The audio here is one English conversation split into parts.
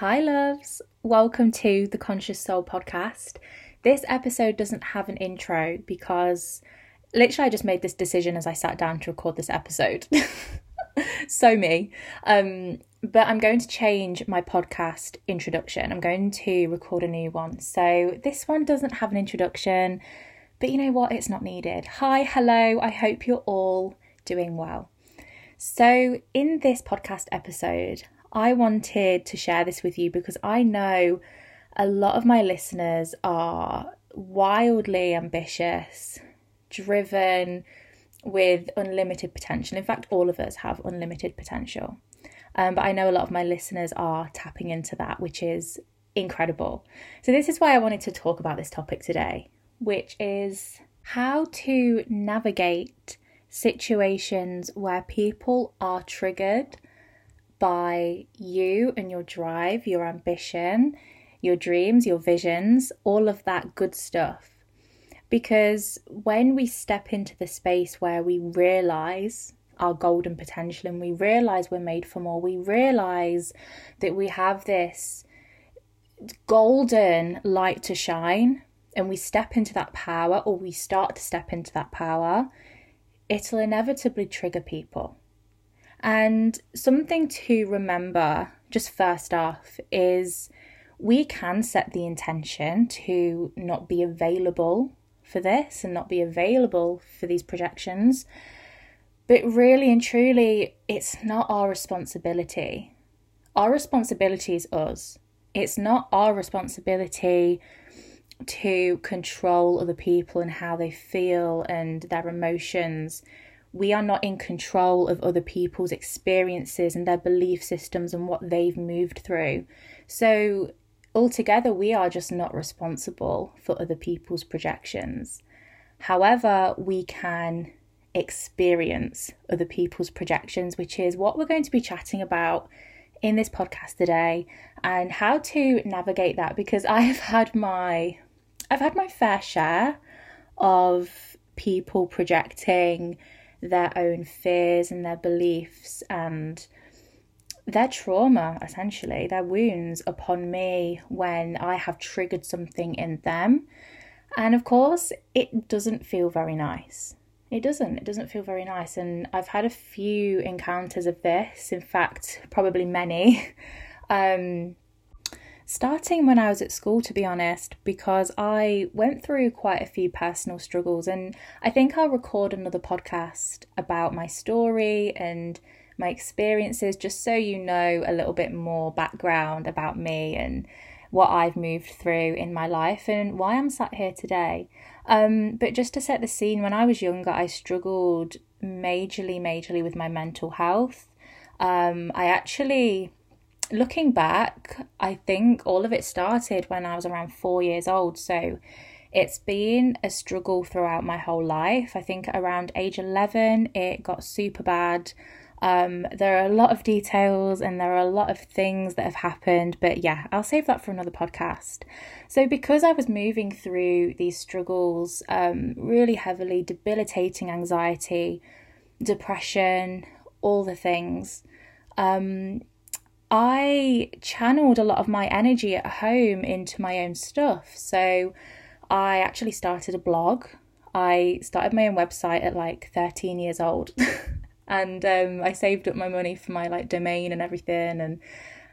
Hi, loves. Welcome to the Conscious Soul podcast. This episode doesn't have an intro because literally I just made this decision as I sat down to record this episode. so me. Um, but I'm going to change my podcast introduction. I'm going to record a new one. So this one doesn't have an introduction, but you know what? It's not needed. Hi, hello. I hope you're all doing well. So, in this podcast episode, I wanted to share this with you because I know a lot of my listeners are wildly ambitious, driven with unlimited potential. In fact, all of us have unlimited potential. Um, but I know a lot of my listeners are tapping into that, which is incredible. So, this is why I wanted to talk about this topic today, which is how to navigate situations where people are triggered by you and your drive, your ambition, your dreams, your visions, all of that good stuff. Because when we step into the space where we realize our golden potential and we realize we're made for more, we realize that we have this golden light to shine, and we step into that power, or we start to step into that power, it'll inevitably trigger people. And something to remember, just first off, is we can set the intention to not be available for this and not be available for these projections. But really and truly, it's not our responsibility. Our responsibility is us. It's not our responsibility to control other people and how they feel and their emotions we are not in control of other people's experiences and their belief systems and what they've moved through. So, altogether, we are just not responsible for other people's projections. However, we can experience other people's projections, which is what we're going to be chatting about in this podcast today and how to navigate that because I have had my I've had my fair share of people projecting their own fears and their beliefs and their trauma, essentially, their wounds upon me when I have triggered something in them. And of course, it doesn't feel very nice. It doesn't. It doesn't feel very nice. And I've had a few encounters of this, in fact, probably many. Um, starting when I was at school, to be honest, because I went through quite a few personal struggles. And I think I'll record another podcast about my story and my experiences, just so you know a little bit more background about me and what I've moved through in my life and why I'm sat here today. Um, but just to set the scene, when I was younger, I struggled majorly, majorly with my mental health. Um, I actually looking back, I think all of it started when I was around four years old. So it's been a struggle throughout my whole life. I think around age 11, it got super bad. Um, there are a lot of details and there are a lot of things that have happened, but yeah, I'll save that for another podcast. So, because I was moving through these struggles, um, really heavily debilitating anxiety, depression, all the things, um, I channeled a lot of my energy at home into my own stuff. So I actually started a blog. I started my own website at like 13 years old. and um, I saved up my money for my like domain and everything and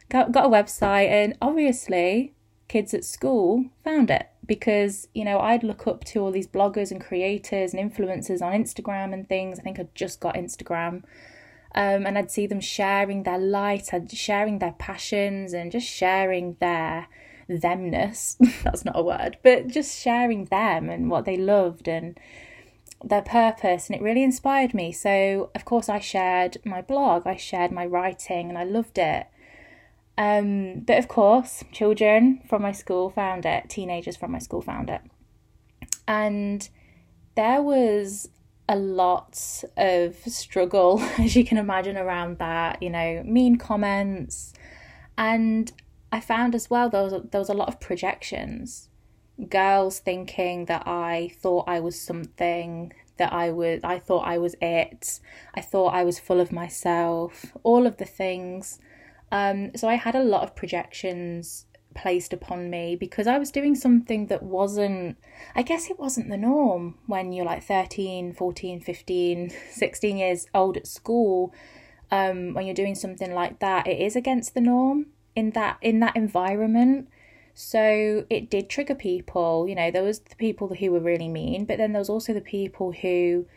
got, got a website and obviously kids at school found it because you know I'd look up to all these bloggers and creators and influencers on Instagram and things. I think I just got Instagram um, and I'd see them sharing their light, and sharing their passions, and just sharing their themness. That's not a word, but just sharing them and what they loved and their purpose. And it really inspired me. So, of course, I shared my blog, I shared my writing, and I loved it. Um, but of course, children from my school found it, teenagers from my school found it. And there was a lot of struggle, as you can imagine, around that, you know, mean comments. And I found as well there was there was a lot of projections. Girls thinking that I thought I was something, that I was I thought I was it. I thought I was full of myself, all of the things. Um, so I had a lot of projections placed upon me because I was doing something that wasn't, I guess it wasn't the norm when you're like 13, 14, 15, 16 years old at school. Um, when you're doing something like that, it is against the norm in that in that environment. So it did trigger people. You know, there was the people who were really mean, but then there was also the people who,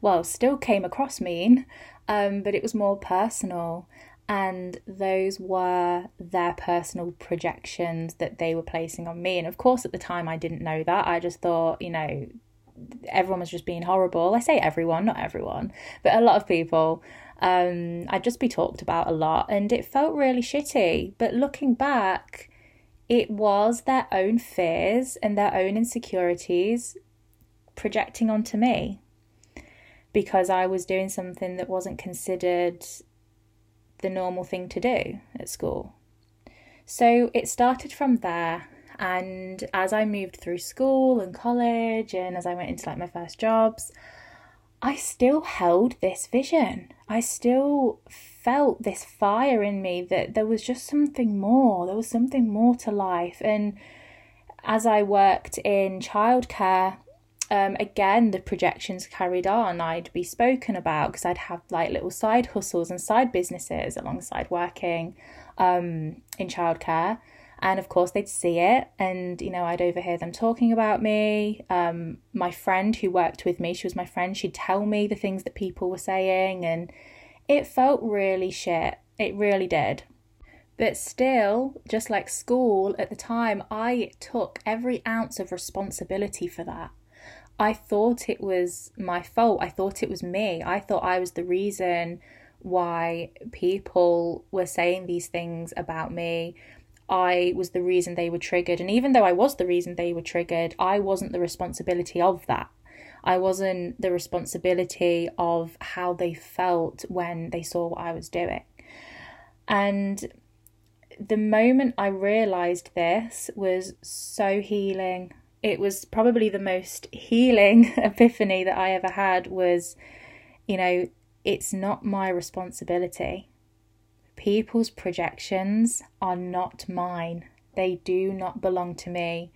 well, still came across mean, um, but it was more personal and those were their personal projections that they were placing on me. And of course, at the time, I didn't know that. I just thought, you know, everyone was just being horrible. I say everyone, not everyone, but a lot of people. Um, I'd just be talked about a lot, and it felt really shitty. But looking back, it was their own fears and their own insecurities projecting onto me because I was doing something that wasn't considered the normal thing to do at school. So it started from there. And as I moved through school and college, and as I went into like my first jobs, I still held this vision. I still felt this fire in me that there was just something more. There was something more to life. And as I worked in childcare, um, again, the projections carried on. I'd be spoken about because I'd have like little side hustles and side businesses alongside working um, in childcare. And of course, they'd see it, and you know, I'd overhear them talking about me. Um, my friend who worked with me, she was my friend, she'd tell me the things that people were saying, and it felt really shit. It really did. But still, just like school at the time, I took every ounce of responsibility for that. I thought it was my fault. I thought it was me. I thought I was the reason why people were saying these things about me. I was the reason they were triggered. And even though I was the reason they were triggered, I wasn't the responsibility of that. I wasn't the responsibility of how they felt when they saw what I was doing. And the moment I realized this was so healing it was probably the most healing epiphany that I ever had was, you know, it's not my responsibility. People's projections are not mine. They do not belong to me.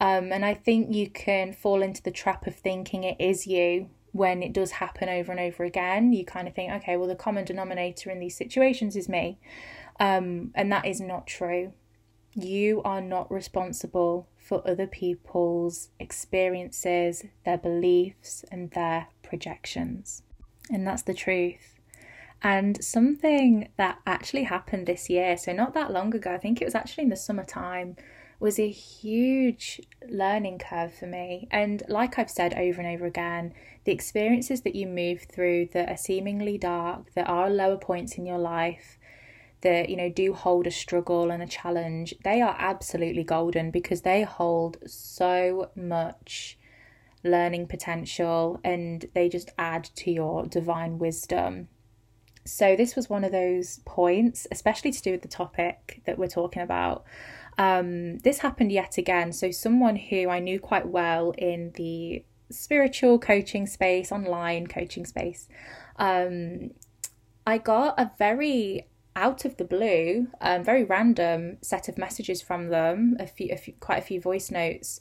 Um, and I think you can fall into the trap of thinking it is you when it does happen over and over again. You kind of think, okay, well, the common denominator in these situations is me. Um, and that is not true. You are not responsible for other people's experiences, their beliefs, and their projections. And that's the truth. And something that actually happened this year, so not that long ago, I think it was actually in the summertime, was a huge learning curve for me. And like I've said over and over again, the experiences that you move through that are seemingly dark, that are lower points in your life, that you know do hold a struggle and a challenge they are absolutely golden because they hold so much learning potential and they just add to your divine wisdom. So this was one of those points especially to do with the topic that we're talking about. Um, this happened yet again. So someone who i knew quite well in the spiritual coaching space online coaching space um, i got a very out of the blue, um, very random set of messages from them, a few, a few quite a few voice notes,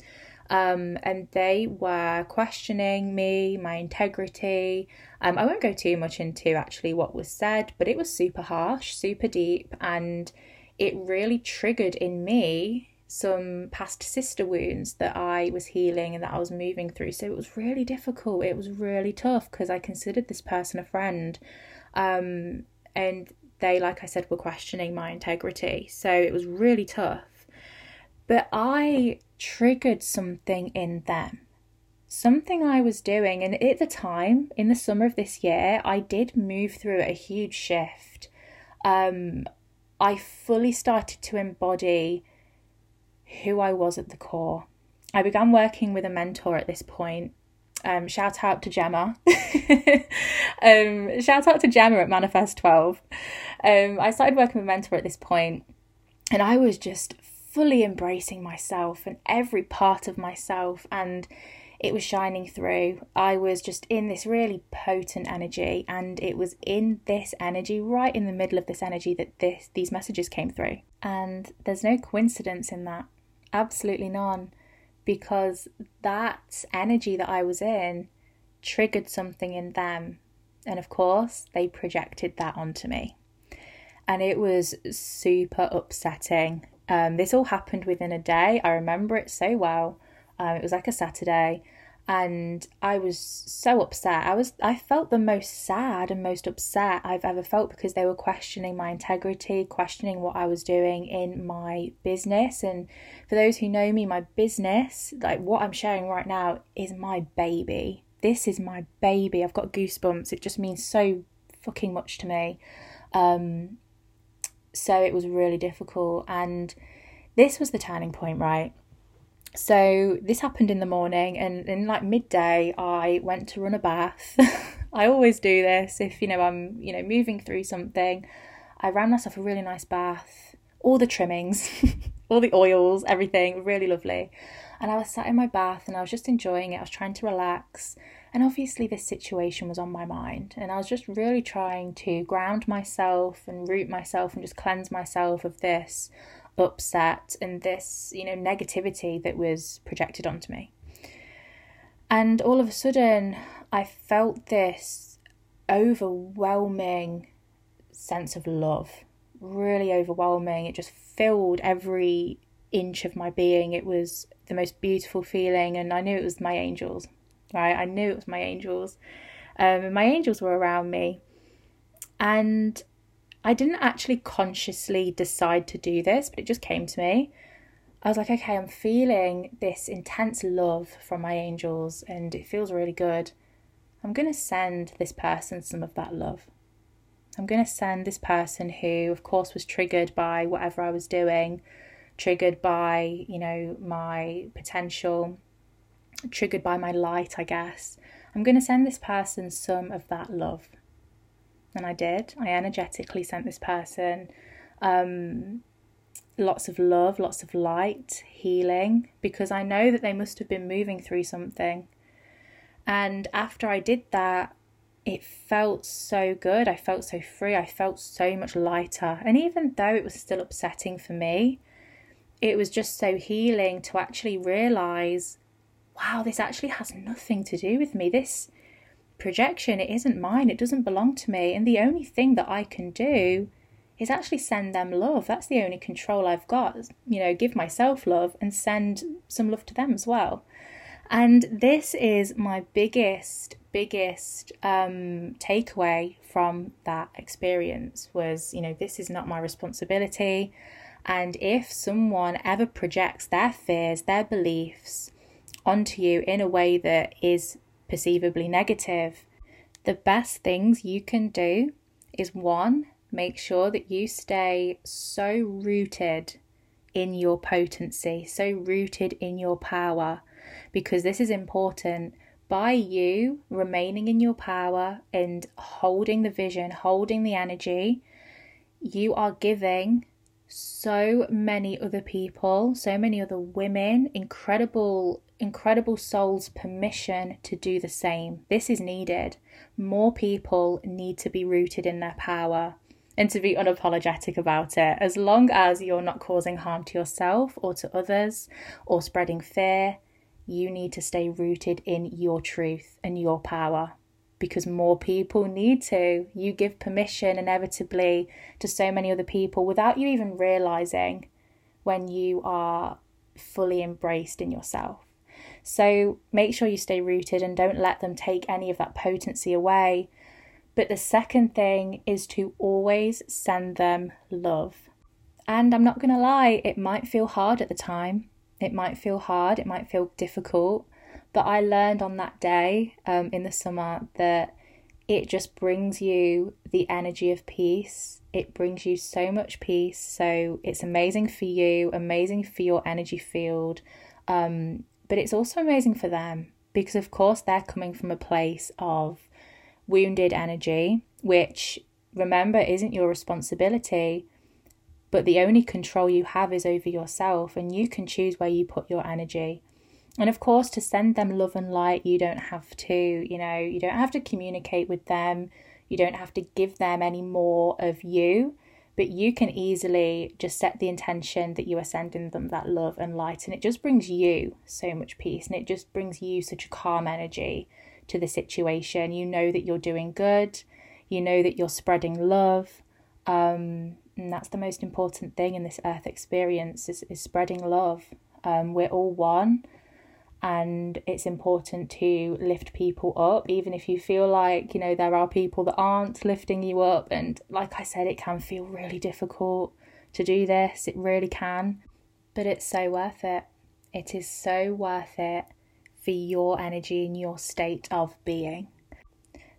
um, and they were questioning me, my integrity. Um, I won't go too much into actually what was said, but it was super harsh, super deep, and it really triggered in me some past sister wounds that I was healing and that I was moving through. So it was really difficult. It was really tough because I considered this person a friend. Um, and they, like I said, were questioning my integrity. So it was really tough. But I triggered something in them. Something I was doing, and at the time, in the summer of this year, I did move through a huge shift. Um, I fully started to embody who I was at the core. I began working with a mentor at this point um, shout out to Gemma. um, shout out to Gemma at Manifest 12. Um, I started working with Mentor at this point, and I was just fully embracing myself and every part of myself. And it was shining through. I was just in this really potent energy, and it was in this energy, right in the middle of this energy, that this these messages came through. And there's no coincidence in that, absolutely none, because that energy that I was in triggered something in them, and of course they projected that onto me, and it was super upsetting. Um, this all happened within a day. I remember it so well um, it was like a Saturday, and I was so upset. I was I felt the most sad and most upset I've ever felt because they were questioning my integrity, questioning what I was doing in my business. And for those who know me, my business, like what I'm sharing right now, is my baby. This is my baby. I've got goosebumps. It just means so fucking much to me. Um, so it was really difficult, and this was the turning point, right? So this happened in the morning, and in like midday, I went to run a bath. I always do this if you know I'm you know moving through something. I ran myself a really nice bath, all the trimmings, all the oils, everything, really lovely. And I was sat in my bath and I was just enjoying it. I was trying to relax. And obviously, this situation was on my mind. And I was just really trying to ground myself and root myself and just cleanse myself of this upset and this, you know, negativity that was projected onto me. And all of a sudden, I felt this overwhelming sense of love, really overwhelming. It just filled every inch of my being. It was the most beautiful feeling, and I knew it was my angels, right? I knew it was my angels. Um, and my angels were around me. And I didn't actually consciously decide to do this, but it just came to me. I was like, okay, I'm feeling this intense love from my angels and it feels really good. I'm going to send this person some of that love. I'm going to send this person who, of course, was triggered by whatever I was doing, triggered by, you know, my potential, triggered by my light, I guess. I'm going to send this person some of that love and I did. I energetically sent this person um, lots of love, lots of light, healing, because I know that they must have been moving through something. And after I did that, it felt so good. I felt so free. I felt so much lighter. And even though it was still upsetting for me, it was just so healing to actually realize wow, this actually has nothing to do with me. This projection, it isn't mine, it doesn't belong to me. And the only thing that I can do is actually send them love. That's the only control I've got. You know, give myself love and send some love to them as well. And this is my biggest, biggest um, takeaway from that experience was, you know, this is not my responsibility. And if someone ever projects their fears, their beliefs onto you in a way that is perceivably negative, the best things you can do is one, make sure that you stay so rooted in your potency, so rooted in your power, because this is important. By you remaining in your power and holding the vision, holding the energy, you are giving so many other people, so many other women, incredible incredible souls permission to do the same. This is needed. More people need to be rooted in their power and to be unapologetic about it. As long as you're not causing harm to yourself or to others or spreading fear, you need to stay rooted in your truth and your power because more people need to. You give permission inevitably to so many other people without you even realizing when you are fully embraced in yourself. So make sure you stay rooted and don't let them take any of that potency away. But the second thing is to always send them love. And I'm not going to lie, it might feel hard at the time. It might feel hard, it might feel difficult. But I learned on that day um, in the summer that it just brings you the energy of peace. It brings you so much peace. So it's amazing for you, amazing for your energy field. Um, but it's also amazing for them because, of course, they're coming from a place of wounded energy, which remember isn't your responsibility, but the only control you have is over yourself, and you can choose where you put your energy. And of course, to send them love and light, you don't have to, you know, you don't have to communicate with them. You don't have to give them any more of you, but you can easily just set the intention that you are sending them that love and light. And it just brings you so much peace and it just brings you such a calm energy to the situation. You know that you're doing good, you know that you're spreading love. Um, and that's the most important thing in this earth experience is, is spreading love. Um, we're all one and it's important to lift people up even if you feel like you know there are people that aren't lifting you up. And like i said it can feel really difficult to do this. It really can. But it's so worth it. It is so worth it for your energy and your state of being.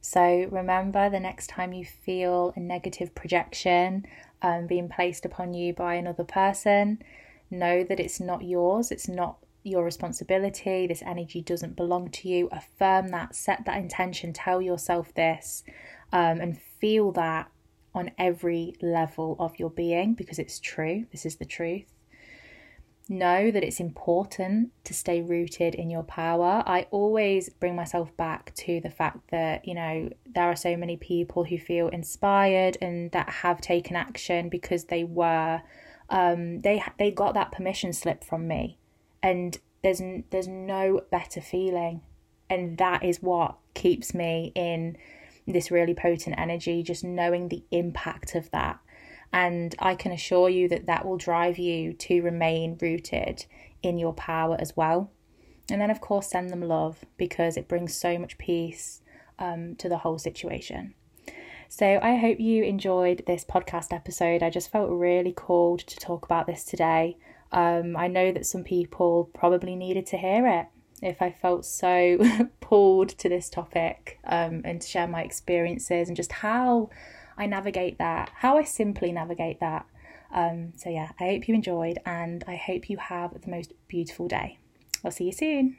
So remember the next time you feel a negative projection um, being placed upon you by another person know that it's not yours. It's not your responsibility. This energy doesn't belong to you. Affirm that, set that intention, tell yourself this, um, and feel that on every level of your being because it's true. This is the truth. Know that it's important to stay rooted in your power. I always bring myself back to the fact that, you know, there are so many people who feel inspired and that have taken action because they were um, they they got that permission slip from me and there's there's no better feeling and that is what keeps me in this really potent energy just knowing the impact of that and i can assure you that that will drive you to remain rooted in your power as well and then of course send them love because it brings so much peace um, to the whole situation so I hope you enjoyed this podcast episode. I just felt really called to talk about this today. Um, I know that some people probably needed to hear it if I felt so pulled to this topic um, and to share my experiences and just how I navigate that, how I simply navigate that. Um, so, yeah, I hope you enjoyed and I hope you have the most beautiful day. I'll see you soon.